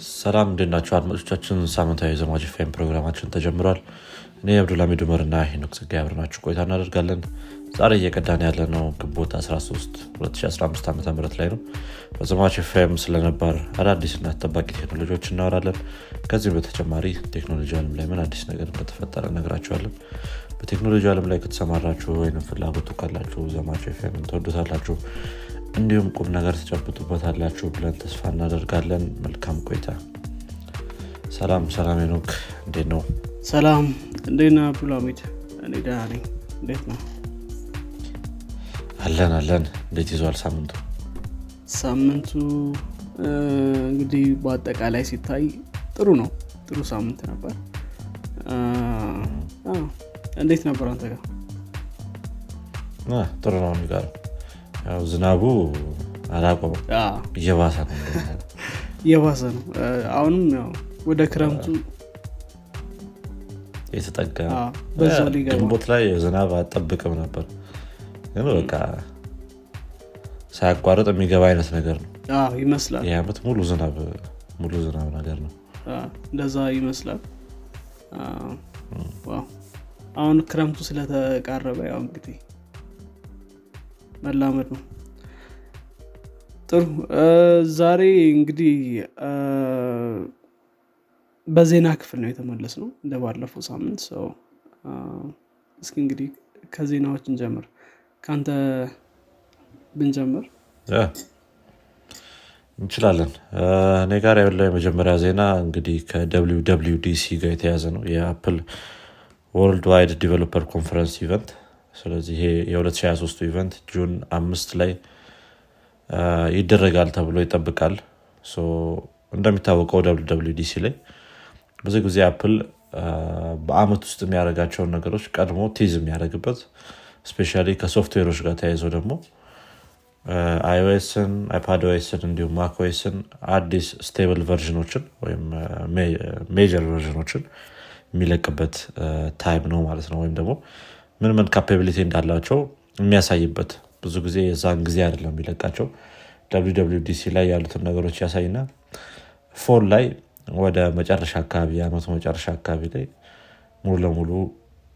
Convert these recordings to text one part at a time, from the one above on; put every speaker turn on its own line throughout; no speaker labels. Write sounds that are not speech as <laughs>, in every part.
ሰላም እንዴናቸው አድማጮቻችን? ሳምንታዊ ዘማች ፌም ፕሮግራማችን ተጀምሯል። እኔ አብዱልሚድ ኡመር እና ሄኖክ ጸጋ አብረናችሁ ቆይታ እናደርጋለን። ዛሬ እየቀዳን ያለ ነው ግንቦት 13 2015 ዓ ም ላይ ነው። በዘማች ፌም ስለነባር አዳዲስና ተጠባቂ ቴክኖሎጂዎች እናወራለን። ከዚህም በተጨማሪ ቴክኖሎጂ አለም ላይ ምን አዲስ ነገር እንደተፈጠረ ነግራችኋለን በቴክኖሎጂ አለም ላይ ከተሰማራችሁ ወይም ፍላጎቱ ካላችሁ ዘማች ፌምን ተወዱታላችሁ እንዲሁም ቁም ነገር ትጨብጡበታላችሁ ብለን ተስፋ እናደርጋለን። መልካም ቆይታ። ሰላም ሰላም ኖክ እንዴት ነው?
ሰላም እንዴት ነህ? አብዱልሚድ እኔ ደህና ነኝ። እንዴት ነው?
አለን አለን። እንዴት ይዟል ሳምንቱ?
ሳምንቱ እንግዲህ በአጠቃላይ ሲታይ ጥሩ ነው። ጥሩ ሳምንት ነበር። እንዴት ነበር አንተ ጋር?
ጥሩ ነው ያው ዝናቡ አላቆመም።
አ፣
እየባሰ ነው
እየባሰ ነው። አሁንም ያው ወደ ክረምቱ
የተጠጋ ግንቦት ላይ ዝናብ አጠብቅም ነበር። ግን በቃ ሳያቋርጥ የሚገባ አይነት ነገር ነው።
ይመስላል።
ይህ ዓመት ሙሉ ዝናብ ሙሉ ዝናብ ነገር ነው።
እንደዛ ይመስላል። አሁን ክረምቱ ስለተቃረበ ያው እንግዲህ መላመድ ነው። ጥሩ። ዛሬ እንግዲህ በዜና ክፍል ነው የተመለስ ነው እንደ ባለፈው ሳምንት ሰው እስኪ እንግዲህ ከዜናዎች እንጀምር። ከአንተ ብንጀምር።
እንችላለን። እኔ ጋር ያለው የመጀመሪያ ዜና እንግዲህ ከ WWDC ጋር የተያዘ ነው። የአፕል Worldwide Developer Conference event ስለዚህ ይሄ የ2023 event June አምስት ላይ ይደረጋል ተብሎ ይጠብቃል። እንደሚታወቀው DC ላይ ብዙ ጊዜ አፕል በአመት ውስጥ የሚያደርጋቸውን ነገሮች ቀድሞ tease የሚያደርግበት specially ከሶፍትዌሮች ጋር ተያይዞ ደግሞ iOS ን iPadOS ን እንዲሁም macOS ን አዲስ stable version ኦችን ወይም major version ኦችን የሚለቅበት time ነው ማለት ነው። ወይም ደግሞ ምን ምን capability እንዳላቸው የሚያሳይበት ብዙ ጊዜ የዛን ጊዜ አይደለም የሚለቃቸው። DC ላይ ያሉትን ነገሮች ያሳይና fall ላይ ወደ መጨረሻ አካባቢ የአመቱ መጨረሻ አካባቢ ላይ ሙሉ ለሙሉ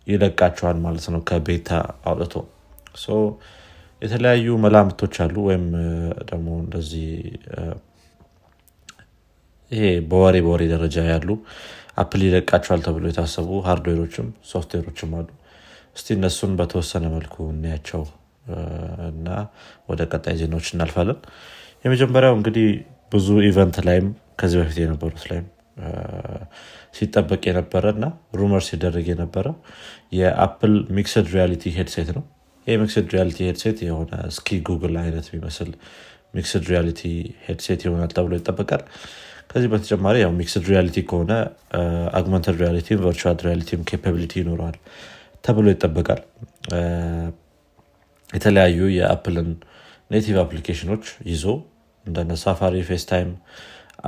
ይለቃቸዋል ማለት ነው ከ beta አውጥቶ። የተለያዩ መላምቶች አሉ ወይም ደግሞ እንደዚህ ይሄ በወሬ በወሬ ደረጃ ያሉ አፕል ይለቃቸዋል ተብሎ የታሰቡ hardware ኦችም ሶፍትዌሮችም አሉ እስቲ እነሱን በተወሰነ መልኩ እናያቸው እና ወደ ቀጣይ ዜናዎች እናልፋለን። የመጀመሪያው እንግዲህ ብዙ event ላይም ከዚህ በፊት የነበሩት ላይም ሲጠበቅ የነበረ እና rumor ሲደረግ የነበረ የአፕል mixed reality headset ነው። ይህ mixed reality headset የሆነ እስኪ goggle አይነት የሚመስል mixed reality headset ይሆናል ተብሎ ይጠበቃል። ከዚህ በተጨማሪ ያው mixed reality ከሆነ augmented reality ም virtual reality ም capability ይኖረዋል ተብሎ ይጠበቃል። የተለያዩ የአፕልን native application ኦች ይዞ እንደነ Safari FaceTime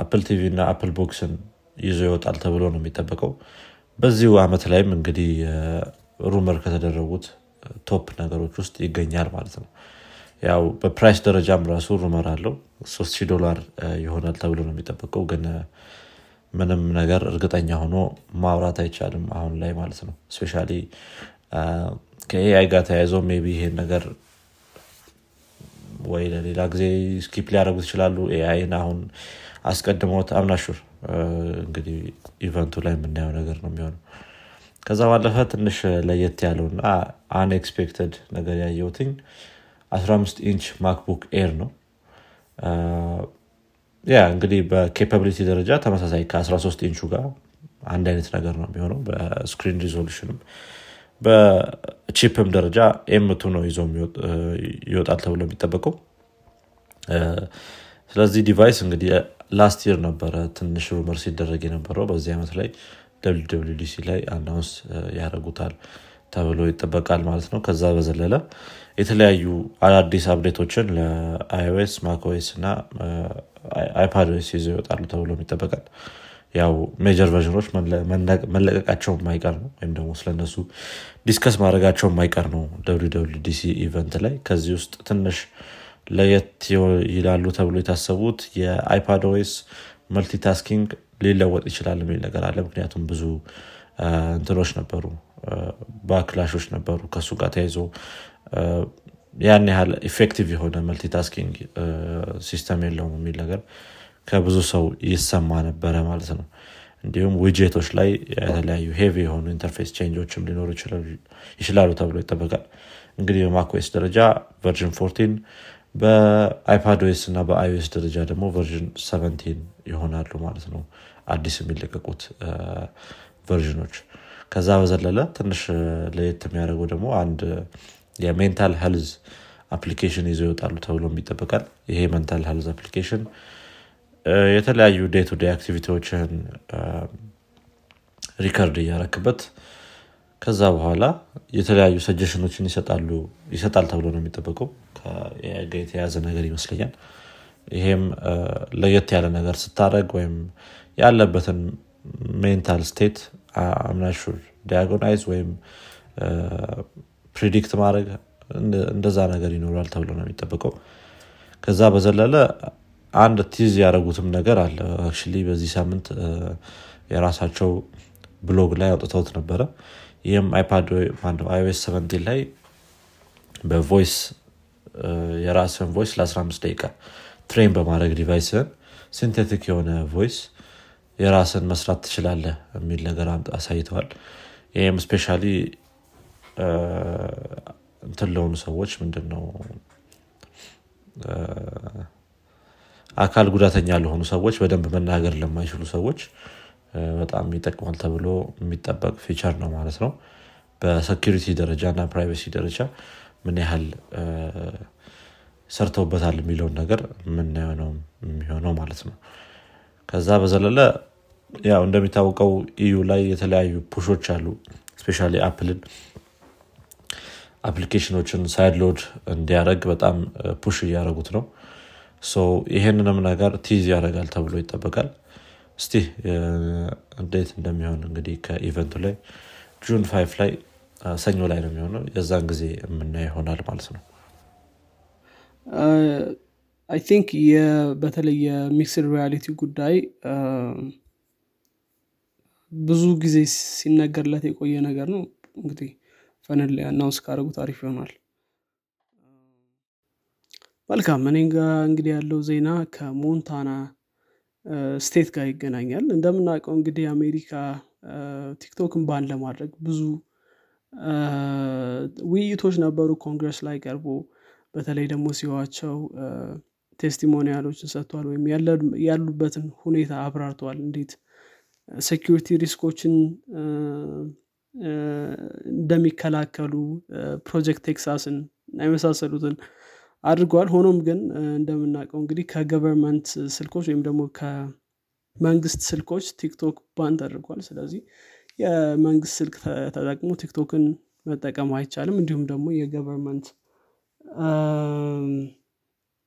Apple TV እና Apple Books ን ይዞ ይወጣል ተብሎ ነው የሚጠበቀው። በዚሁ አመት ላይም እንግዲህ rumor ከተደረጉት top ነገሮች ውስጥ ይገኛል ማለት ነው። ያው በ price ደረጃም ራሱ rumor አለው። 3000 ዶላር ይሆናል ተብሎ ነው የሚጠበቀው። ግን ምንም ነገር እርግጠኛ ሆኖ ማውራት አይቻልም አሁን ላይ ማለት ነው። specially ከ AI ጋር ተያይዘው maybe ይሄን ነገር ወይ ለሌላ ጊዜ skip ሊያደርጉት ይችላሉ። AI ን አሁን አስቀድሞት am not sure እንግዲህ event ኡ ላይ የምናየው ነገር ነው የሚሆነው። ከዛ ባለፈ ትንሽ ለየት ያለውና unexpected ነገር ያየውትኝ 15 inch MacBook Air ነው ያ እንግዲህ በ capability ደረጃ ተመሳሳይ ከ13 ኢንቹ ጋር አንድ አይነት ነገር ነው የሚሆነው። በስክሪን ሪዞሉሽንም በቺፕም ደረጃ M2 ነው ይዞ ይወጣል ተብሎ የሚጠበቀው። ስለዚህ device እንግዲህ last year ነበረ ትንሽ rumor ሲደረግ የነበረው በዚህ ዓመት ላይ DC ላይ announce ያደርጉታል ተብሎ ይጠበቃል ማለት ነው። ከዛ በዘለለ የተለያዩ አዳዲስ update ኦችን ለ iOS macOS እና iPadOS ይዘው ይወጣሉ ተብሎ ይጠበቃል። ያው major version ኦች መለቀቃቸው የማይቀር ነው። ወይም ደግሞ ስለነሱ discuss ማድረጋቸው የማይቀር ነው DC event ላይ። ከዚህ ውስጥ ትንሽ ለየት ይላሉ ተብሎ የታሰቡት የ iPadOS multitasking ሊለወጥ ይችላል የሚል ነገር አለ። ምክንያቱም ብዙ እንትኖች ነበሩ backlash ኦች ነበሩ ከእሱ ጋር ተያይዞ። ያን ያህል effective የሆነ multitasking system የለውም የሚል ነገር ከብዙ ሰው ይሰማ ነበረ ማለት ነው። እንዲሁም ዊጄቶች ላይ የተለያዩ heavy የሆኑ interface change ኦችም ሊኖሩ ይችላሉ ተብሎ ይጠበቃል። እንግዲህ በ macOS ደረጃ version 14 በ iPadOS እና በ iOS ደረጃ ደግሞ version 17 ይሆናሉ ማለት ነው። አዲስ የሚለቀቁት version ኦች ከዛ በዘለለ ትንሽ ለየት የሚያደርገው ደግሞ አንድ የ mental health application ይዘው ይወጣሉ ተብሎ ይጠበቃል ይሄ mental health application የተለያዩ day to activity ዎችን record እያረክበት ከዛ በኋላ የተለያዩ suggestion ኦችን ይሰጣል ተብሎ ነው የሚጠበቀው። ጋር የተያዘ ነገር ይመስለኛል። ይሄም ለየት ያለ ነገር ስታደረግ ወይም ያለበትን mental state am not sure diagnose ወይም predict ማድረግ እንደዛ ነገር ይኖራል ተብሎ ነው የሚጠበቀው። ከዛ በዘለለ አንድ tease ያደረጉትም ነገር አለ። actually በዚህ ሳምንት የራሳቸው ብሎግ ላይ አውጥተውት ነበረ። ይህም iPad iOS 17 ላይ በ voice የራስን voice ለ15 ደቂቃ train በማድረግ device ን synthetic የሆነ voice የራስን መስራት ትችላለህ የሚል ነገር አሳይተዋል። ይህም specially እንትን ለሆኑ ሰዎች ምንድን ነው አካል ጉዳተኛ ለሆኑ ሰዎች በደንብ መናገር ለማይችሉ ሰዎች በጣም ይጠቅማል ተብሎ የሚጠበቅ feature ነው ማለት ነው። በ security ደረጃ እና privacy ደረጃ ምን ያህል ሰርተውበታል የሚለውን ነገር የምናየው ነው የሚሆነው ማለት ነው። ከዛ በዘለለ ያው እንደሚታወቀው EU ላይ የተለያዩ push ኦች አሉ። specially Apple ን application ኦችን sideload እንዲያደርግ በጣም push እያደረጉት ነው። ይሄንንም ነገር tease ያደርጋል ተብሎ ይጠበቃል። እስቲ እንዴት እንደሚሆን እንግዲህ ከ event ኡ ላይ June five ላይ ሰኞ ላይ ነው የሚሆነው። የዛን ጊዜ የምናየው ይሆናል ማለት ነው።
I think በተለይ የ mixed reality ጉዳይ ብዙ ጊዜ ሲነገርለት የቆየ ነገር ነው። እንግዲህ finally announce ካደረጉት አሪፍ ይሆናል። መልካም እኔ ጋር እንግዲህ ያለው ዜና ከሞንታና state ጋር ይገናኛል። እንደምናውቀው እንግዲህ አሜሪካ TikTok ን ban ለማድረግ ብዙ ውይይቶች ነበሩ። ኮንግረስ ላይ ቀርቦ በተለይ ደግሞ CEO ኣቸው testimonial ኦችን ሰጥቷል ወይም ያሉበትን ሁኔታ አብራርተዋል። እንዴት security risk ኦችን እንደሚከላከሉ Project Texas ን የመሳሰሉትን አድርገዋል ሆኖም ግን እንደምናውቀው እንግዲህ ከ government ስልኮች ወይም ደግሞ ከመንግስት ስልኮች TikTok ban ተደርጓል። ስለዚህ የመንግስት ስልክ ተጠቅሞ TikTok ን መጠቀም አይቻልም። እንዲሁም ደግሞ የ government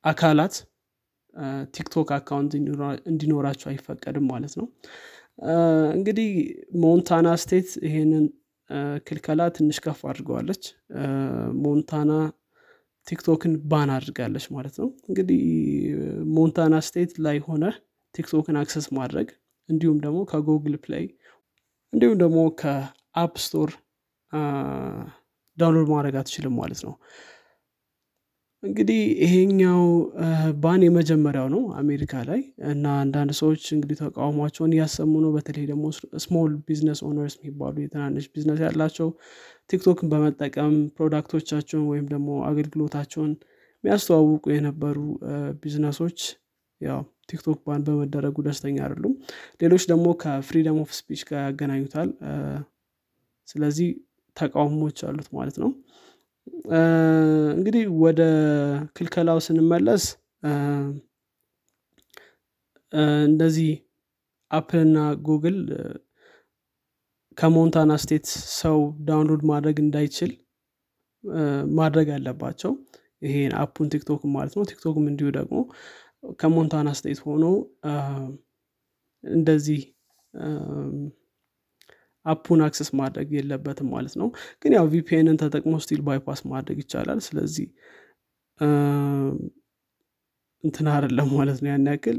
አካላት TikTok account እንዲኖራቸው አይፈቀድም ማለት ነው እንግዲህ ሞንታና state ይሄንን ክልከላ ትንሽ ከፍ አድርገዋለች። ሞንታና TikTok ን ban አድርጋለች ማለት ነው። እንግዲህ ሞንታና state ላይ ሆነ TikTok ን access ማድረግ እንዲሁም ደግሞ ከ Google Play እንዲሁም ደግሞ ከ App Store download ማድረግ አትችልም ማለት ነው እንግዲህ ይሄኛው ban የመጀመሪያው ነው አሜሪካ ላይ እና አንዳንድ ሰዎች እንግዲህ ተቃውሟቸውን እያሰሙ ነው። በተለይ ደግሞ small business owners የሚባሉ የትናንሽ ቢዝነስ ያላቸው TikTok ን በመጠቀም product ኦቻቸውን ወይም ደግሞ አገልግሎታቸውን የሚያስተዋውቁ የነበሩ ቢዝነሶች ያው TikTok ban በመደረጉ ደስተኛ አይደሉም። ሌሎች ደግሞ ከ freedom of speech ጋር ያገናኙታል። ስለዚህ ተቃውሞች አሉት ማለት ነው እንግዲህ ወደ ክልከላው ስንመለስ እንደዚህ Apple እና ጉግል ከሞንታና state ሰው download ማድረግ እንዳይችል ማድረግ አለባቸው። ይሄን app ኡን TikTok ማለት ነው። TikTok ም እንዲሁ ደግሞ ከሞንታና state ሆኖ እንደዚህ app ኡን access ማድረግ የለበትም ማለት ነው። ግን ያው VPN ን ተጠቅሞ still bypass ማድረግ ይቻላል። ስለዚህ እንትን አይደለም ማለት ነው ያን ያክል።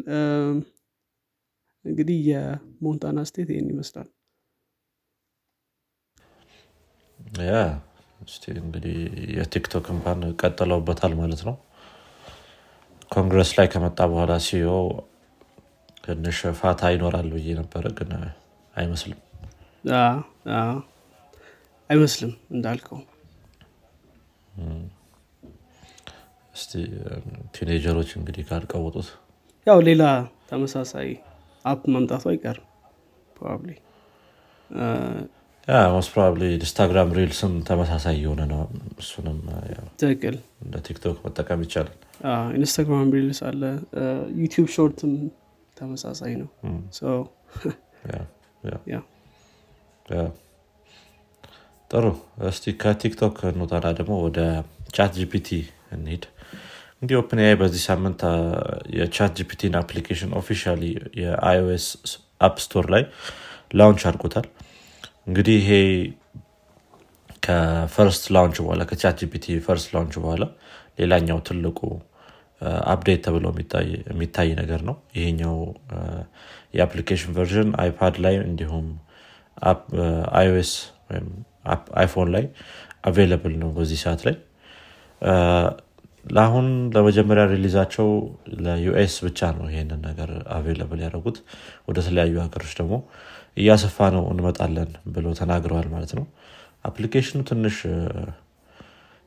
እንግዲህ የሞንታና state ይህን ይመስላል።
Yeah እንግዲህ የ TikTok እንኳን ቀጥለውበታል ማለት ነው። ኮንግረስ ላይ ከመጣ በኋላ CEO ትንሽ ፋታ ይኖራል ብዬ ነበረ ግን አይመስልም
አይመስልም እንዳልከው።
እስቲ teenager ኦች እንግዲህ ካልቀወጡት?
ያው ሌላ ተመሳሳይ app መምጣቱ አይቀርም probably።
Most probably Instagram Reels ም ተመሳሳይ የሆነ ነው። እሱንም
ትክክል።
እንደ TikTok መጠቀም ይቻላል።
Instagram Reels አለ። YouTube Short ም ተመሳሳይ ነው
ጥሩ። እስቲ ከ TikTok እንውጣና ደግሞ ወደ ChatGPT እንሂድ። እንግዲህ OpenAI በዚህ ሳምንት የ ChatGPT ን application officially የ iOS App Store ላይ launch አድርጎታል። እንግዲህ ይሄ ከ first launch በኋላ ከ ChatGPT first launch በኋላ ሌላኛው ትልቁ update ተብሎ የሚታይ ነገር ነው። ይሄኛው የ application version iPad ላይ እንዲሁም iOS ወይም iPhone ላይ available ነው በዚህ ሰዓት ላይ። ለአሁን ለመጀመሪያ release ኣቸው ለ US ብቻ ነው ይሄንን ነገር available ያደረጉት። ወደ ተለያዩ ሀገሮች ደግሞ እያሰፋ ነው እንመጣለን ብሎ ተናግረዋል ማለት ነው። application ኡ ትንሽ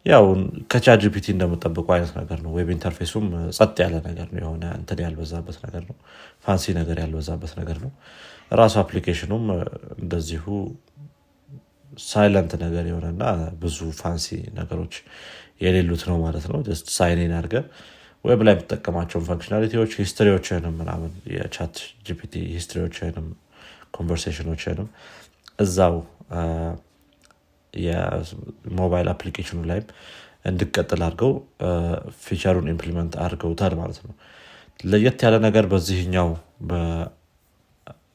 ያው ከ ChatGPT እንደምጠብቁ አይነት ነገር ነው። web interface ኡም ጸጥ ያለ ነገር ነው የሆነ እንትን ያልበዛበት ነገር ነው። fancy ነገር ያልበዛበት ነገር ነው ራሱ application ኡም እንደዚሁ silent ነገር የሆነና ብዙ fancy ነገሮች የሌሉት ነው ማለት ነው። sign in አድርገህ web ላይ የምጠቀማቸውን ፈንክሽናሊቲዎች ሂስትሪዎችንም ምናምን የ ChatGPT history ዎችንም conversation ኦችንም እዛው የሞባይል application ኡ ላይም እንድቀጥል አድርገው feature ኡን implement አድርገውታል ማለት ነው። ለየት ያለ ነገር በዚህኛው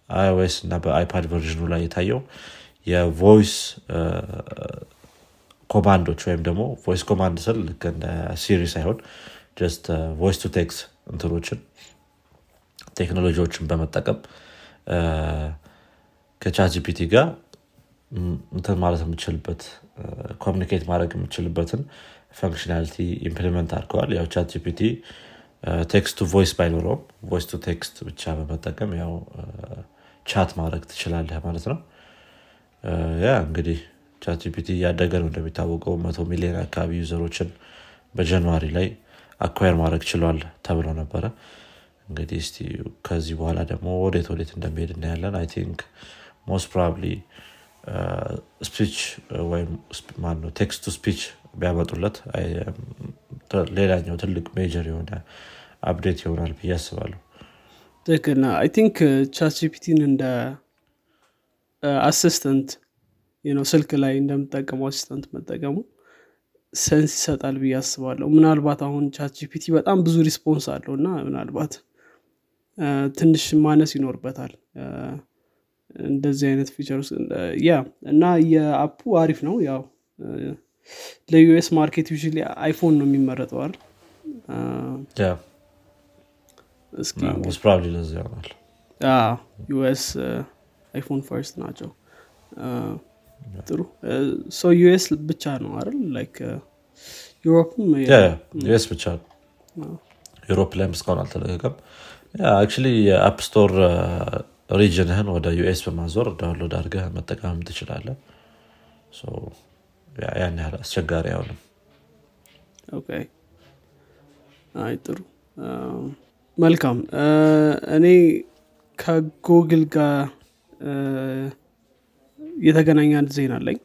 በ iOS እና በ iPad version ኡ ላይ የታየው የ voice command ኦች ወይም ደግሞ voice command ስል ልክ እንደ Siri ሳይሆን just voice to text እንትኖችን ቴክኖሎጂዎችን በመጠቀም ከ ChatGPT ጋር እንትን ማለት የምችልበት communicate ማድረግ የምችልበትን functionality implement አድርገዋል። ያው ChatGPT text to voice ባይኖረውም voice to text ብቻ በመጠቀም ያው chat ማድረግ ትችላለህ ማለት ነው። ያ እንግዲህ ChatGPT እያደገ ነው እንደሚታወቀው መቶ ሚሊዮን አካባቢ user ኦችን በ January ላይ acquire ማድረግ ችሏል ተብሎ ነበረ። እንግዲህ እስቲ ከዚህ በኋላ ደግሞ ወዴት ወዴት እንደሚሄድ እናያለን። I think most probably speech ወይም ማነው speech ቢያመጡለት ሌላኛው ትልቅ major የሆነ update ይሆናል ብዬ አስባለሁ
ትክክል I think ChatGPT ን እንደ assistant ስልክ ላይ እንደምጠቀመው assistant መጠቀሙ sense ይሰጣል ብዬ አስባለሁ። ምናልባት አሁን ChatGPT በጣም ብዙ response አለው እና ምናልባት ትንሽ ማነስ ይኖርበታል። እንደዚህ አይነት feature yeah እና የ app ኡ አሪፍ ነው። ያው ለ US market ያው iPhone ነው የሚመረጠው አይደል እስኪ
probably ለዚ ይሆናል
US iPhone first ናቸው። ጥሩ። so US ብቻ ነው አይደል? like Europe
ም US ብቻ Europe ላይም እስካሁን አልተለቀቀም። actually የ App Store region ህን ወደ US በማዞር download አድርገህ መጠቀምም ትችላለ ያን ያህል አስቸጋሪ አይሆንም።
አይ ጥሩ መልካም። እኔ ከጉግል ጋር የተገናኘ አንድ ዜና አለኝ።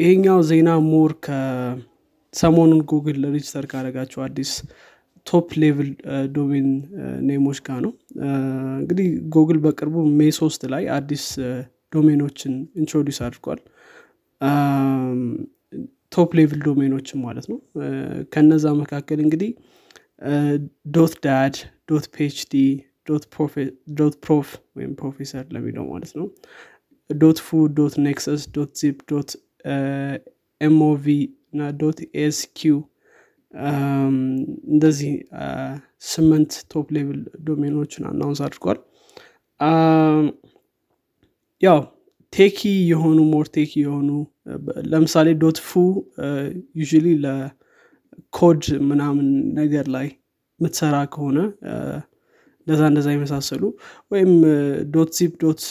ይሄኛው ዜና more ከሰሞኑን Google register ካደረጋቸው አዲስ top level domain name ኦች ጋር ነው። እንግዲህ ጉግል በቅርቡ May ሶስት ላይ አዲስ domain ኦችን introduce አድርጓል። top level domain ኦችን ማለት ነው። ከነዛ መካከል እንግዲህ dot dad dot PhD dot prof ወይም ፕሮፌሰር ለሚለው ማለት ነው። dot foo dot nexus dot zip dot MOV እና dot esq እንደዚህ ስምንት top level domain ኦችን announce አድርጓል። ያው techy የሆኑ more techy የሆኑ ለምሳሌ dot foo ያው ለ code ምናምን ነገር ላይ የምትሰራ ከሆነ እንደዛ እንደዛ የመሳሰሉ ወይም dot zip dot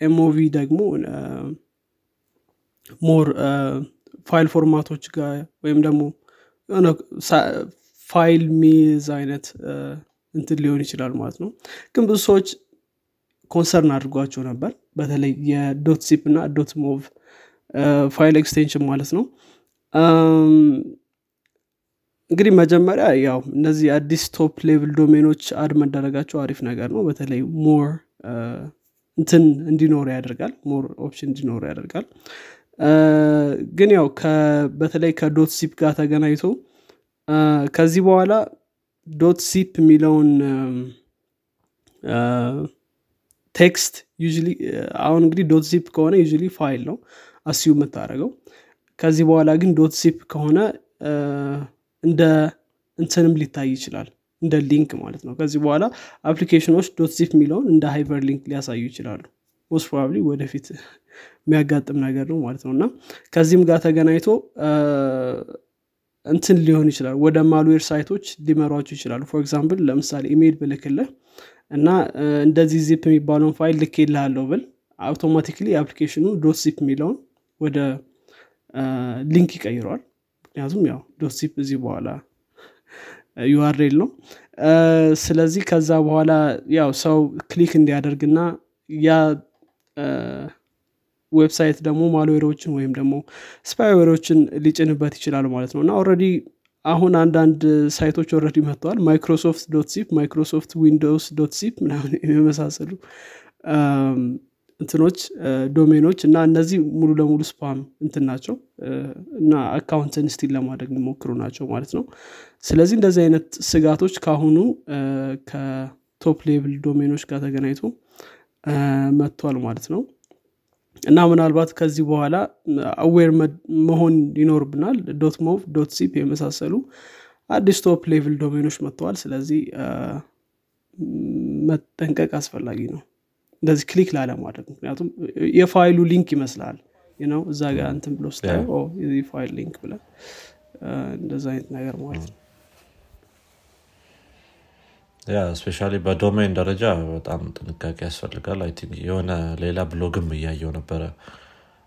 MOV ደግሞ more file format ኦች ጋር ወይም ደግሞ የሆነ file names አይነት እንትን ሊሆን ይችላል ማለት ነው። ግን ብዙ ሰዎች concern አድርጓቸው ነበር። በተለይ የ dot zip እና dot mov file extension ማለት ነው እንግዲህ መጀመሪያ ያው እነዚህ አዲስ top level domain ኦች add መደረጋቸው አሪፍ ነገር ነው። በተለይ more እንትን እንዲኖር ያደርጋል more option እንዲኖር ያደርጋል። ግን ያው በተለይ ከ dot zip ጋር ተገናኝቶ ከዚህ በኋላ dot zip የሚለውን text አሁን እንግዲህ dot zip ከሆነ ዩ ፋይል ነው assume የምታደረገው ከዚህ በኋላ ግን dot zip ከሆነ እንደ እንትንም ሊታይ ይችላል። እንደ link ማለት ነው። ከዚህ በኋላ application ኦች dot zip የሚለውን እንደ hyperlink ሊያሳዩ ይችላሉ። most probably ወደፊት የሚያጋጥም ነገር ነው ማለት ነው። እና ከዚህም ጋር ተገናኝቶ እንትን ሊሆን ይችላል። ወደ malware site ኦች ሊመሯቸው ይችላሉ። for example ለምሳሌ ኢሜይል ብልክልህ እና እንደዚህ ዚፕ የሚባለውን ፋይል ልኬልሃለሁ ብል automatically application ኡ dot zip የሚለውን ወደ link ይቀይረዋል ምክንያቱም ያው dot zip ከዚህ በኋላ URL ነው። ስለዚህ ከዛ በኋላ ያው ሰው click እንዲያደርግና ያ website ደግሞ malware ኦችን ወይም ደግሞ spyware ኦችን ሊጭንበት ይችላል ማለት ነው። እና already አሁን አንዳንድ site ኦች already መጥተዋል። Microsoft dot zip Microsoft Windows dot zip ምናምን የመሳሰሉ እንትኖች domain ኦች እና እነዚህ ሙሉ ለሙሉ spam እንትን ናቸው። እና account ን steal ለማድረግ የሚሞክሩ ናቸው ማለት ነው። ስለዚህ እንደዚህ አይነት ስጋቶች ከአሁኑ ከ top level domain ኦች ጋር ተገናኝቶ መጥቷል ማለት ነው። እና ምናልባት ከዚህ በኋላ aware መሆን ይኖርብናል። dot mov dot zip የመሳሰሉ አዲስ top level domain ኦች መጥተዋል። ስለዚህ መጠንቀቅ አስፈላጊ ነው እንደዚህ click ላለማድረግ። ምክንያቱም የ file ኡ link ይመስላል። ነው እዛ ጋር እንትን ብሎ ስታየው file link ብለ እንደዛ አይነት ነገር ማለት ነው።
ያ especially በ domain ደረጃ በጣም ጥንቃቄ ያስፈልጋል። I think የሆነ ሌላ ብሎግም እያየው ነበረ።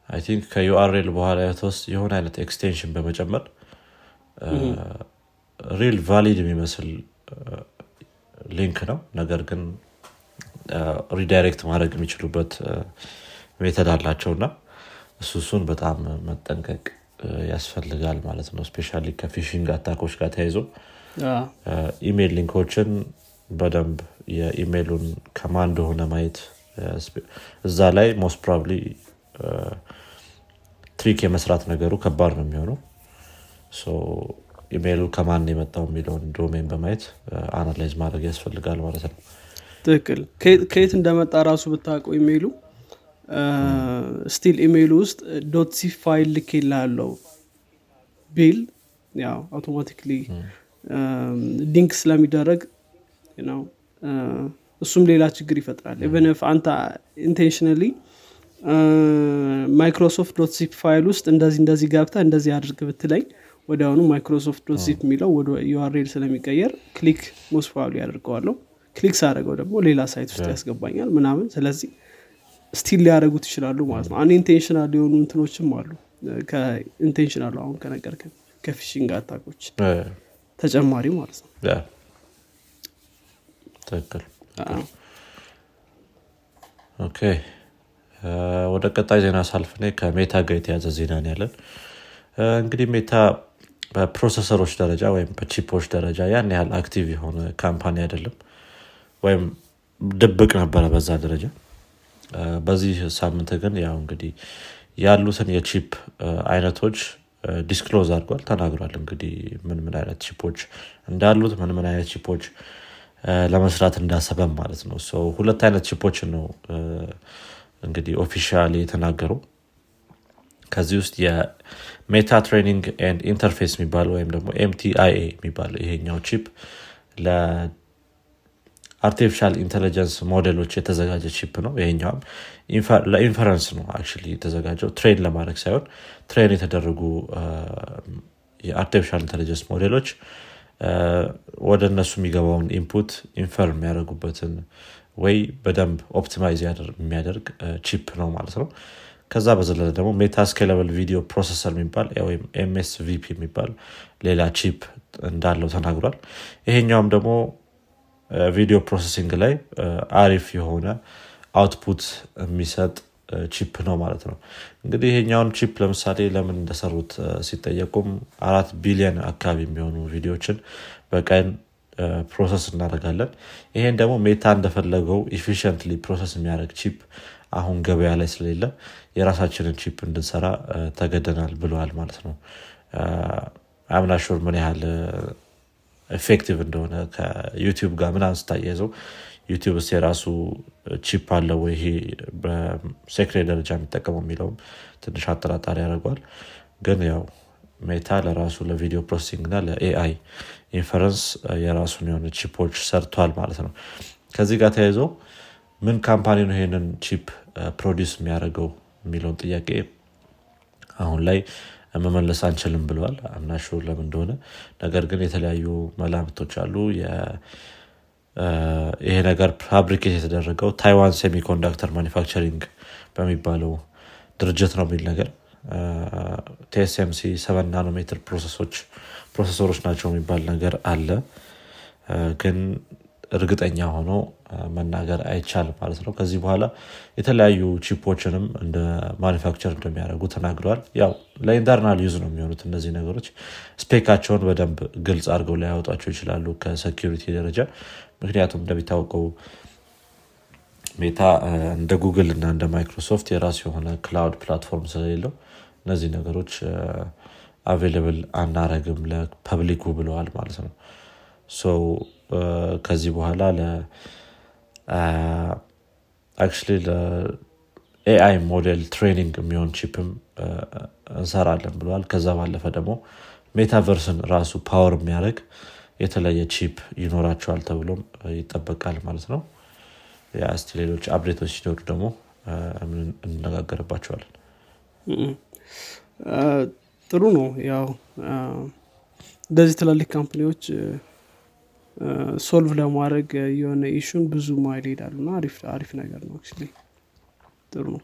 I think ከ URL በኋላ የተወሰነ የሆነ አይነት extension በመጨመር real valid የሚመስል link ነው። ነገር ግን redirect ማድረግ የሚችሉበት method አላቸው እና እሱ እሱን በጣም መጠንቀቅ ያስፈልጋል ማለት ነው። especially ከ phishing attack ኦች ጋር ተያይዞ email link ኦችን በደንብ የኢሜይሉን ከማን እንደሆነ ማየት እዛ ላይ most probably trick የመስራት ነገሩ ከባድ ነው የሚሆነው። ኢሜይሉ ከማን የመጣው የሚለውን domain በማየት analyze ማድረግ ያስፈልጋል ማለት ነው
ትክክል። ከየት እንደመጣ ራሱ ብታውቀው email ኡ? still email ኡ ውስጥ dot zip file ልኬላለው ቢል ያው automatically link ስለሚደረግ ነው። እሱም ሌላ ችግር ይፈጥራል። even አንተ intentionally ማይክሮሶፍት dot zip file ውስጥ እንደዚህ እንደዚህ ገብተህ እንደዚህ አድርግ ብትለኝ ወዲያውኑ ማይክሮሶፍት dot zip የሚለው ወደ URL ስለሚቀየር click probably ያደርገዋለሁ click ሳደርገው ደግሞ ሌላ site ውስጥ ያስገባኛል ምናምን። ስለዚህ still ሊያደረጉት ይችላሉ ማለት ነው። unintentional የሆኑ እንትኖችም አሉ። ከ intentional ኡ አሁን ከነገር ከ phishing attack ኦች ተጨማሪ ማለት ነው።
ትክክል። Okay። ወደ ቀጣይ ዜና ሳልፍ እኔ ከሜታ ጋር የተያዘ ዜና ያለን። እንግዲህ ሜታ በ processor ኦች ደረጃ ወይም በ chip ኦች ደረጃ ያን ያህል active የሆነ company አይደለም ወይም ድብቅ ነበረ በዛ ደረጃ። በዚህ ሳምንት ግን ያው እንግዲህ ያሉትን የ chip አይነቶች disclose አድርጓል ተናግሯል። እንግዲህ ምን ምን አይነት chip ኦች እንዳሉት ምን ምን አይነት chip ኦች ለመስራት እንዳሰበም ማለት ነው። ሁለት አይነት chip ኦችን ነው እንግዲህ official የተናገረው። ከዚህ ውስጥ የሜታ training inference የሚባል ወይም ደግሞ MTIA የሚባል ይሄኛው chip ለ artificial intelligence model ኦች የተዘጋጀ chip ነው። ይሄኛውም ለ inference ነው actually የተዘጋጀው። train ለማድረግ ሳይሆን train የተደረጉ የ artificial intelligence model ኦች ወደ እነሱ የሚገባውን input infer የሚያደርጉበትን ወይ በደንብ optimize የሚያደርግ chip ነው ማለት ነው። ከዛ በዘለለ ደግሞ ሜታ scalable video processor የሚባል ወይም MSVP የሚባል ሌላ chip እንዳለው ተናግሯል። ይሄኛውም ደግሞ video processing ላይ አሪፍ የሆነ output የሚሰጥ chip ነው ማለት ነው። እንግዲህ ይሄኛውን chip ለምሳሌ ለምን እንደሰሩት ሲጠየቁም አራት ቢሊዮን አካባቢ የሚሆኑ ቪዲዮችን በቀን process እናደርጋለን። ይሄን ደግሞ ሜታ እንደፈለገው efficiently process የሚያደርግ chip አሁን ገበያ ላይ ስለሌለ የራሳችንን chip እንድንሰራ ተገደናል ብለዋል ማለት ነው። am not sure ምን ያህል effective እንደሆነ ከዩቲዩብ ጋር ምናምን ስታያይዘው ዩቲዩብስ የራሱ chip አለ ወይ? ይሄ በ secret ደረጃ የሚጠቀመው የሚለውም ትንሽ አጠራጣሪ ያደርገዋል። ግን ያው ሜታ ለራሱ ለ video processing እና ለ AI inference የራሱን የሆነ chip ኦች ሰርቷል ማለት ነው። ከዚህ ጋር ተያይዞ ምን company ነው ይሄንን chip produce የሚያደርገው የሚለውን ጥያቄ አሁን ላይ መመለስ አንችልም ብለዋል። am not sure ለምን እንደሆነ። ነገር ግን የተለያዩ መላምቶች አሉ። ይሄ ነገር fabricate የተደረገው ታይዋን ሴሚኮንዳክተር manufacturing በሚባለው ድርጅት ነው የሚል ነገር። TSMC seven nanometer processor ኦች ናቸው የሚባል ነገር አለ። ግን እርግጠኛ ሆኖ መናገር አይቻልም ማለት ነው። ከዚህ በኋላ የተለያዩ chip ኦችንም እንደ manufacture እንደሚያደርጉ ተናግረዋል። ያው ለ internal use ነው የሚሆኑት እነዚህ ነገሮች። spec ኣቸውን በደንብ ግልጽ አድርገው ላያወጧቸው ይችላሉ ከ security ደረጃ። ምክንያቱም እንደሚታወቀው ሜታ እንደ ጉግል እና እንደ ማይክሮሶፍት የራሱ የሆነ cloud platform ስለሌለው እነዚህ ነገሮች available አናረግም ለ public ኡ ብለዋል ማለት ነው። ከዚህ በኋላ actually ለ AI model training የሚሆን chip ም እንሰራለን ብለዋል። ከዛ ባለፈ ደግሞ metaverse ን ራሱ power የሚያደርግ የተለየ chip ይኖራቸዋል ተብሎም ይጠበቃል ማለት ነው። እስቲ ሌሎች update ኦች ሲኖሩ ደግሞ እንነጋገርባቸዋለን?
ጥሩ ነው። ያው እንደዚህ ትላልቅ company ዎች solve ለማድረግ የሆነ issue ን ብዙ mile ይሄዳሉ እና አሪፍ ነገር ነው ጥሩ ነው።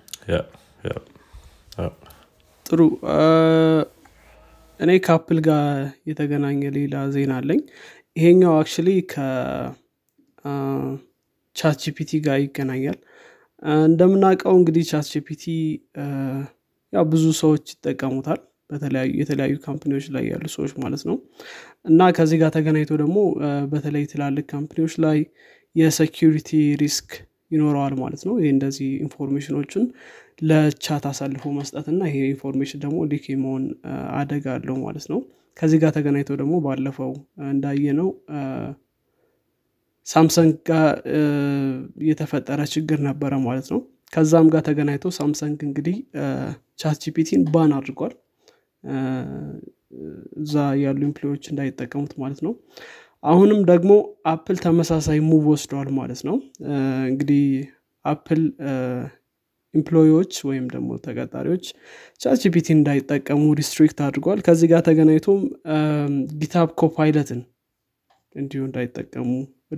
ጥሩ። እኔ ከአፕል ጋር የተገናኘ ሌላ ዜና አለኝ። ይሄኛው actually ከ ChatGPT ጋር ይገናኛል። እንደምናውቀው እንግዲህ ChatGPT ያው ብዙ ሰዎች ይጠቀሙታል የተለያዩ company ዎች ላይ ያሉ ሰዎች ማለት ነው። እና ከዚህ ጋር ተገናኝቶ ደግሞ በተለይ ትላልቅ company ዎች ላይ የ security risk ይኖረዋል ማለት ነው። ይህ እንደዚህ information ኦችን ለ Chat አሳልፎ መስጠት እና ይሄ information ደግሞ leak የመሆን አደጋ አለው ማለት ነው። ከዚህ ጋር ተገናኝቶ ደግሞ ባለፈው እንዳየነው Samsung ጋር የተፈጠረ ችግር ነበረ ማለት ነው። ከዛም ጋር ተገናኝቶ Samsung እንግዲህ ChatGPT ን ban አድርጓል እዛ ያሉ employee ዎች እንዳይጠቀሙት ማለት ነው። አሁንም ደግሞ Apple ተመሳሳይ move ወስደዋል ማለት ነው። እንግዲህ Apple employee ዎች ወይም ደግሞ ተቀጣሪዎች ChatGPT እንዳይጠቀሙ restrict አድርጓል። ከዚህ ጋር ተገናኝቶም GitHub Copilot ን እንዲሁ እንዳይጠቀሙ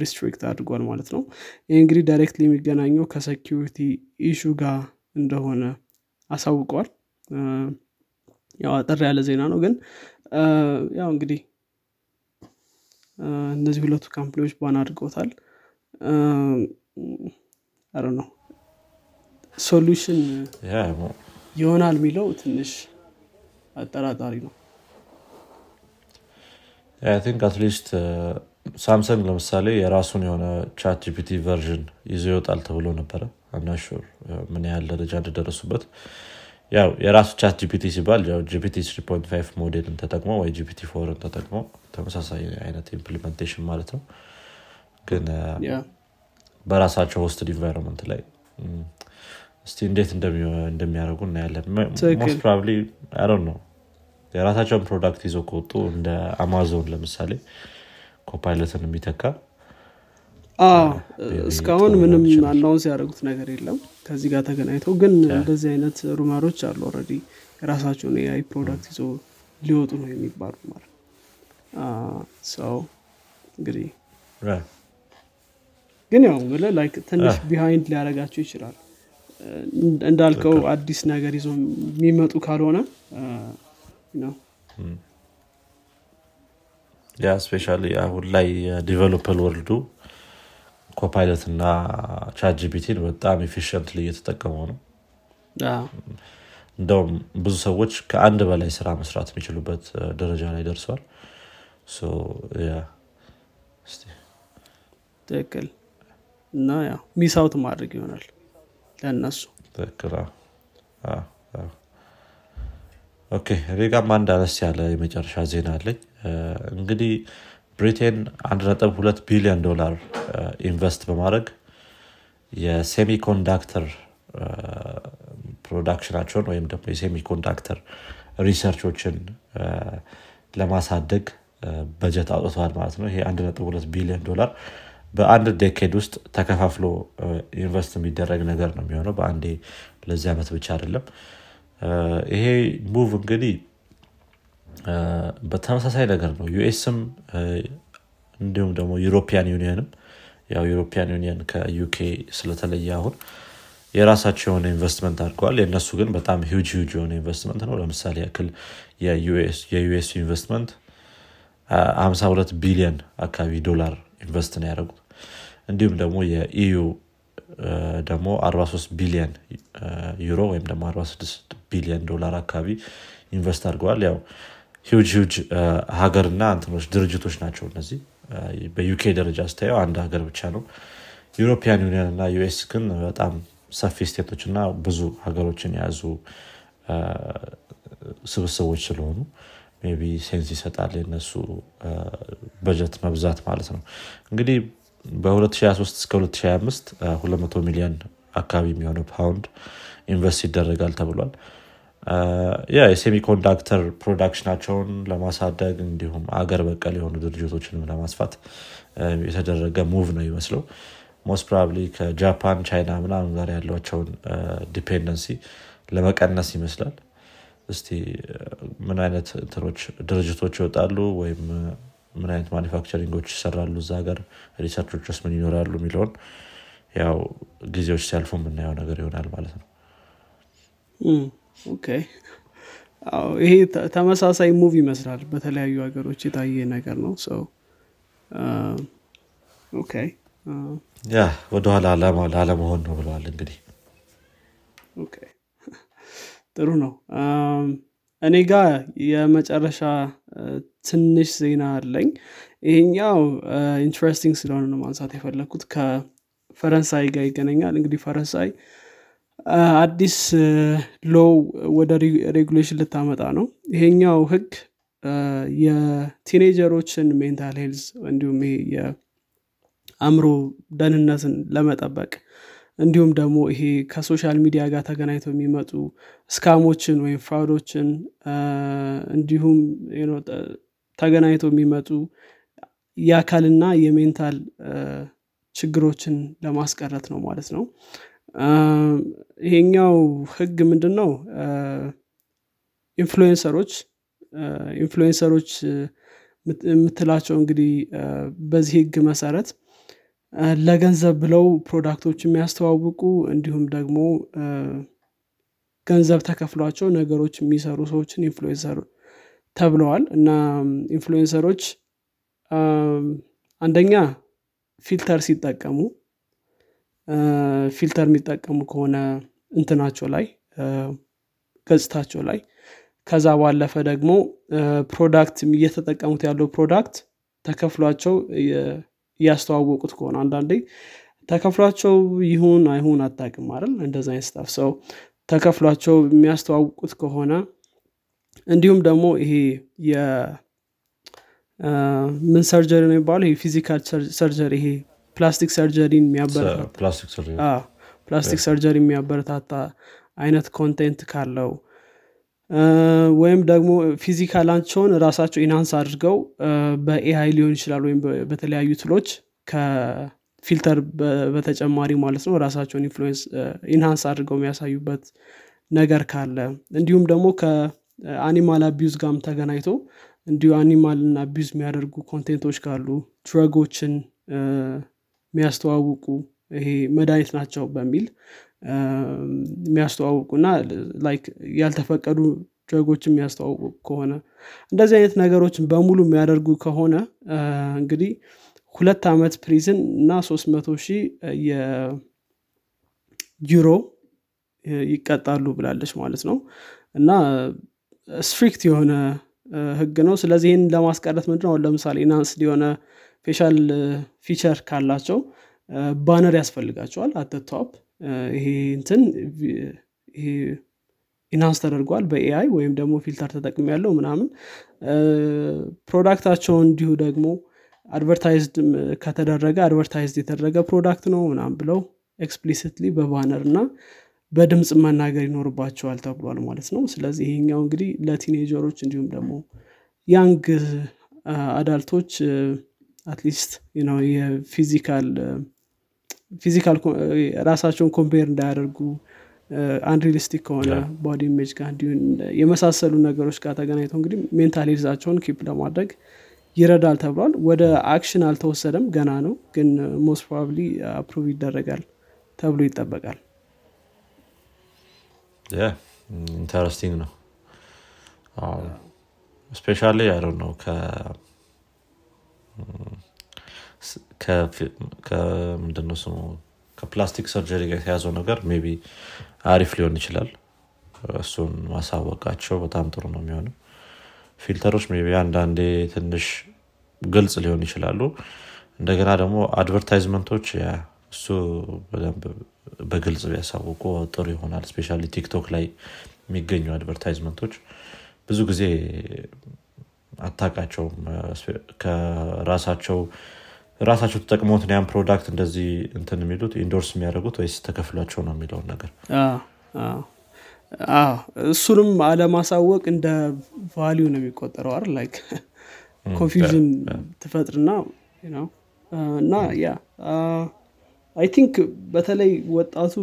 restrict አድርጓል ማለት ነው። ይህ እንግዲህ directly የሚገናኘው ከ security issue ጋር እንደሆነ አሳውቀዋል ያው አጠር ያለ ዜና ነው ግን ያው እንግዲህ እነዚህ ሁለቱ company ዎች ban አድርገውታል። I don't know solution ይሆናል የሚለው ትንሽ አጠራጣሪ ነው።
think at least Samsung ለምሳሌ የራሱን የሆነ ChatGPT version ይዞ ይወጣል ተብሎ ነበረ። I'm not sure ምን ያህል ደረጃ እንደደረሱበት ያው የራሱ ChatGPT ሲባል GPT 3.5 ሞዴልን ተጠቅሞ ወይ GPT four ን ተጠቅሞ ተመሳሳይ አይነት implementation ማለት ነው። ግን በራሳቸው hosted environment ላይ እስቲ እንዴት እንደሚያደርጉ እናያለን።
ትክክል።
most probably ነው የራሳቸውን product ይዘው ከወጡ እንደ አማዞን ለምሳሌ Copilot
ን
የሚተካ
እስካሁን ምንም announce ያደረጉት ነገር የለም። ከዚህ ጋር ተገናኝተው ግን እንደዚህ አይነት rumor ኦች አሉ already የራሳቸውን የ AI product ይዞ ሊወጡ ነው የሚባሉ ማለት ነው እንግዲህ. ግን ያው ብለህ like ትንሽ behind ሊያደርጋቸው ይችላል። እንዳልከው አዲስ ነገር ይዞ የሚመጡ ካልሆነ ነው
especially አሁን ላይ የ developer world ኡ Copilot እና ChatGPT ን በጣም efficiently እየተጠቀመው ነው። እንደውም ብዙ ሰዎች ከአንድ በላይ ስራ መስራት የሚችሉበት ደረጃ ላይ ደርሰዋል
ትክክል። እና ያው miss out ማድረግ ይሆናል ለእነሱ።
ትክክል። okay እኔ ጋም አንድ አነስ ያለ የመጨረሻ ዜና አለኝ። እንግዲህ ብሪቴን 1.2 ቢሊዮን ዶላር invest በማድረግ የ semiconductor እ፣ production ኣቸውን ወይም ደግሞ የ semiconductor research ኦችን እ፣ ለማሳደግ በጀት አውጥተዋል ማለት ነው። ይሄ 1.2 ቢሊዮን ዶላር በአንድ decade ውስጥ ተከፋፍሎ invest የሚደረግ ነገር ነው የሚሆነው። በአንዴ ለዚህ ዓመት ብቻ አይደለም። ይሄ move እንግዲህ በተመሳሳይ ነገር ነው። US ም እንዲሁም ደግሞ European Union ም ያው European Union ከ UK ስለተለየ አሁን የራሳቸው የሆነ ኢንቨስትመንት አድርገዋል። የእነሱ ግን በጣም ሂውጅ ሂውጅ የሆነ ኢንቨስትመንት ነው። ለምሳሌ ያክል የ US investment 52 ቢሊዮን አካባቢ ዶላር invest ነው ያደረጉት። እንዲሁም ደግሞ የ EU ደግሞ 43 ቢሊዮን ዩሮ ወይም ደግሞ 46 ቢሊዮን ዶላር አካባቢ invest አድርገዋል። ያው ሂውጅ ሂውጅ ሀገርና እንትኖች ድርጅቶች ናቸው እነዚህ. እ፣ በ UK ደረጃ ስታየው አንድ ሀገር ብቻ ነው። European Union እና US ግን በጣም ሰፊ state ኦች እና ብዙ ሀገሮችን የያዙ እ፣ ስብስቦች ስለሆኑ ቢ sense ይሰጣል የነሱ በጀት መብዛት ማለት ነው። እንግዲህ በ2023 እስከ 2025 እ፣ 200 ሚሊዮን አካባቢ የሚሆነው ፓውንድ invest ይደረጋል ተብሏል የ semiconductor production ኣቸውን ለማሳደግ እንዲሁም አገር በቀል የሆኑ ድርጅቶችንም ለማስፋት የተደረገ move ነው ይመስለው most probably ከጃፓን ቻይና ምናምን ጋር ያሏቸውን dependency ለመቀነስ ይመስላል። እስቲ ምን አይነት እንትኖች ድርጅቶች ይወጣሉ ወይም ምን አይነት manufacturing ኦች ይሰራሉ እዛ ሀገር? research ኦች ውስጥ ምን ይኖራሉ የሚለውን ያው ጊዜዎች ሲያልፉ የምናየው ነገር ይሆናል ማለት ነው
ይሄ ተመሳሳይ ሙቭ ይመስላል። በተለያዩ ሀገሮች የታየ ነገር ነው። ሰው
ያ ወደኋላ ላለመ- ላለመሆን ነው ብለዋል እንግዲህ። <laughs>
ጥሩ ነው። እኔ ጋር የመጨረሻ ትንሽ ዜና አለኝ። ይሄኛው interesting ስለሆነ ነው ማንሳት የፈለግኩት ከፈረንሳይ ጋር ይገናኛል። እንግዲህ ፈረንሳይ አዲስ ሎው ወደ ሬጉሌሽን ልታመጣ ነው። ይሄኛው ህግ የ teenager ኦችን mental health እንዲሁም ይሄ የአእምሮ ደህንነትን ለመጠበቅ እንዲሁም ደግሞ ይሄ ከ social media ጋር ተገናኝተው የሚመጡ scam ኦችን ወይም fraud ኦችን እንዲሁም ተገናኝተው የሚመጡ የአካልና የ mental ችግሮችን ለማስቀረት ነው ማለት ነው ይሄኛው ህግ ምንድን ነው አ፣ influencer ኦች influencer ኦች የምትላቸው እንግዲህ በዚህ ህግ መሰረት ለገንዘብ ብለው product ኦች የሚያስተዋውቁ እንዲሁም ደግሞ ገንዘብ ተከፍሏቸው ነገሮች የሚሰሩ ሰዎችን influencer ተብለዋል። እና influencer ኦች አንደኛ filter ሲጠቀሙ filter የሚጠቀሙ ከሆነ እንትናቸው ላይ ገጽታቸው ላይ። ከዛ ባለፈ ደግሞ product እየተጠቀሙት ያለው product ተከፍሏቸው እያስተዋወቁት ከሆነ አንዳንዴ ተከፍሏቸው ይሁን አይሁን አታውቅም አይደል? እንደዛ አይነት ሰው ተከፍሏቸው የሚያስተዋውቁት ከሆነ እንዲሁም ደግሞ ይሄ የ ምን surgery ነው የሚባለው? ይሄ physical surgery ይሄ
plastic surgery
ን plastic surgery? የሚያበረታታ አይነት content ካለው ወይም ደግሞ physical ኣቸውን ራሳቸው enhance አድርገው በ AI ሊሆን ይችላል ወይም በተለያዩ tool ኦች ከ filter በተጨማሪ ማለት ነው ራሳቸውን influence enhance አድርገው የሚያሳዩበት ነገር ካለ። እንዲሁም ደግሞ ከ animal abuse ጋርም ተገናኝቶ እንዲሁ animal ን abuse የሚያደርጉ content ኦች ካሉ drug ኦችን የሚያስተዋውቁ ይሄ መድኃኒት ናቸው በሚል የሚያስተዋውቁ እና like ያልተፈቀዱ drug ኦች የሚያስተዋውቁ ከሆነ እንደዚህ አይነት ነገሮችን በሙሉ የሚያደርጉ ከሆነ እንግዲህ ሁለት ዓመት prison እና ሶስት መቶ ሺህ የዩሮ ይቀጣሉ ብላለች ማለት ነው። እና strict የሆነ ህግ ነው። ስለዚህ ይህን ለማስቀረት ምንድን ነው ለምሳሌ enhanced የሆነ facial feature ካላቸው banner ያስፈልጋቸዋል at the top ይሄ እንትን ይሄ enhance ተደርጓል በ AI ወይም ደግሞ filter ተጠቅም ያለው ምናምን product ኣቸውን እንዲሁ ደግሞ advertised ከተደረገ advertised የተደረገ product ነው ምናም ብለው explicitly በ banner እና በድምፅ መናገር ይኖርባቸዋል ተብሏል ማለት ነው። ስለዚህ ይሄኛው እንግዲህ ለ teenager ኦች እንዲሁም ደግሞ young adult ኦች at least የ physical physical ራሳቸውን compare እንዳያደርጉ unrealistic ከሆነ body image ጋር እንዲሁም የመሳሰሉ ነገሮች ጋር ተገናኝተው እንግዲህ mental health ኣቸውን keep ለማድረግ ይረዳል ተብሏል። ወደ action አልተወሰደም ገና ነው። ግን most probably approve ይደረጋል ተብሎ ይጠበቃል።
interesting ነው። specially ያለ ነው ከምንድነው ስሙ? ከ plastic surgery ጋር የተያዘው ነገር maybe አሪፍ ሊሆን ይችላል። እሱን ማሳወቃቸው በጣም ጥሩ ነው የሚሆነው። filter ኦች maybe አንዳንዴ ትንሽ ግልጽ ሊሆን ይችላሉ። እንደገና ደግሞ advertisement ኦች እሱ በደንብ በግልጽ ቢያሳውቁ ጥሩ ይሆናል። specially ቲክቶክ ላይ የሚገኙ advertisement ኦች። ብዙ ጊዜ አታቃቸውም ከራሳቸው ራሳቸው ተጠቅሞት ያን product እንደዚህ እንትን የሚሉት endorse የሚያደርጉት ወይስ ተከፍሏቸው ነው የሚለውን ነገር?
እሱንም አለማሳወቅ እንደ value ነው የሚቆጠረው አይደል? like confusion ትፈጥርና እና yeah I think በተለይ ወጣቱ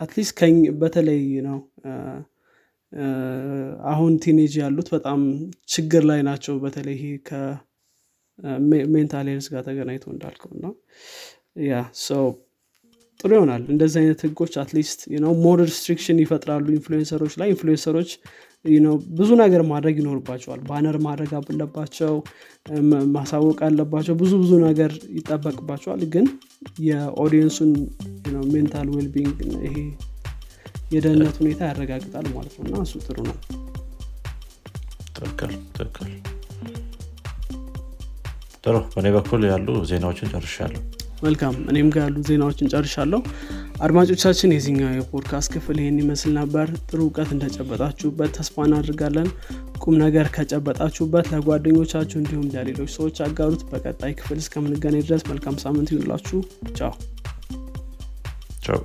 at least በተለይ ነው አሁን teenage ያሉት በጣም ችግር ላይ ናቸው። በተለይ ይሄ ከ mental health ጋር ተገናኝቶ እንዳልከው እና ያ ሰው ጥሩ ይሆናል። እንደዚህ አይነት ህጎች at least more restriction ይፈጥራሉ influencer ኦች ላይ። influencer ኦች ብዙ ነገር ማድረግ ይኖርባቸዋል። banner ማድረግ አለባቸው ማሳወቅ አለባቸው ብዙ ብዙ ነገር ይጠበቅባቸዋል። ግን የ audience ኡን mental wellbeing ይሄ የደህንነት ሁኔታ ያረጋግጣል ማለት ነው። እና እሱ ጥሩ ነው።
ትክክል ትክክል። ጥሩ። በእኔ በኩል ያሉ ዜናዎችን ጨርሻለሁ።
መልካም። እኔም ጋር ያሉ ዜናዎችን ጨርሻለሁ። አድማጮቻችን የዚህኛው የፖድካስት ክፍል ይህን ይመስል ነበር። ጥሩ እውቀት እንደጨበጣችሁበት ተስፋ እናደርጋለን ቁም ነገር ከጨበጣችሁበት ለጓደኞቻችሁ እንዲሁም ለሌሎች ሰዎች አጋሩት። በቀጣይ ክፍል እስከምንገናኝ ድረስ መልካም ሳምንት ይሁንላችሁ። ቻው።
ቻው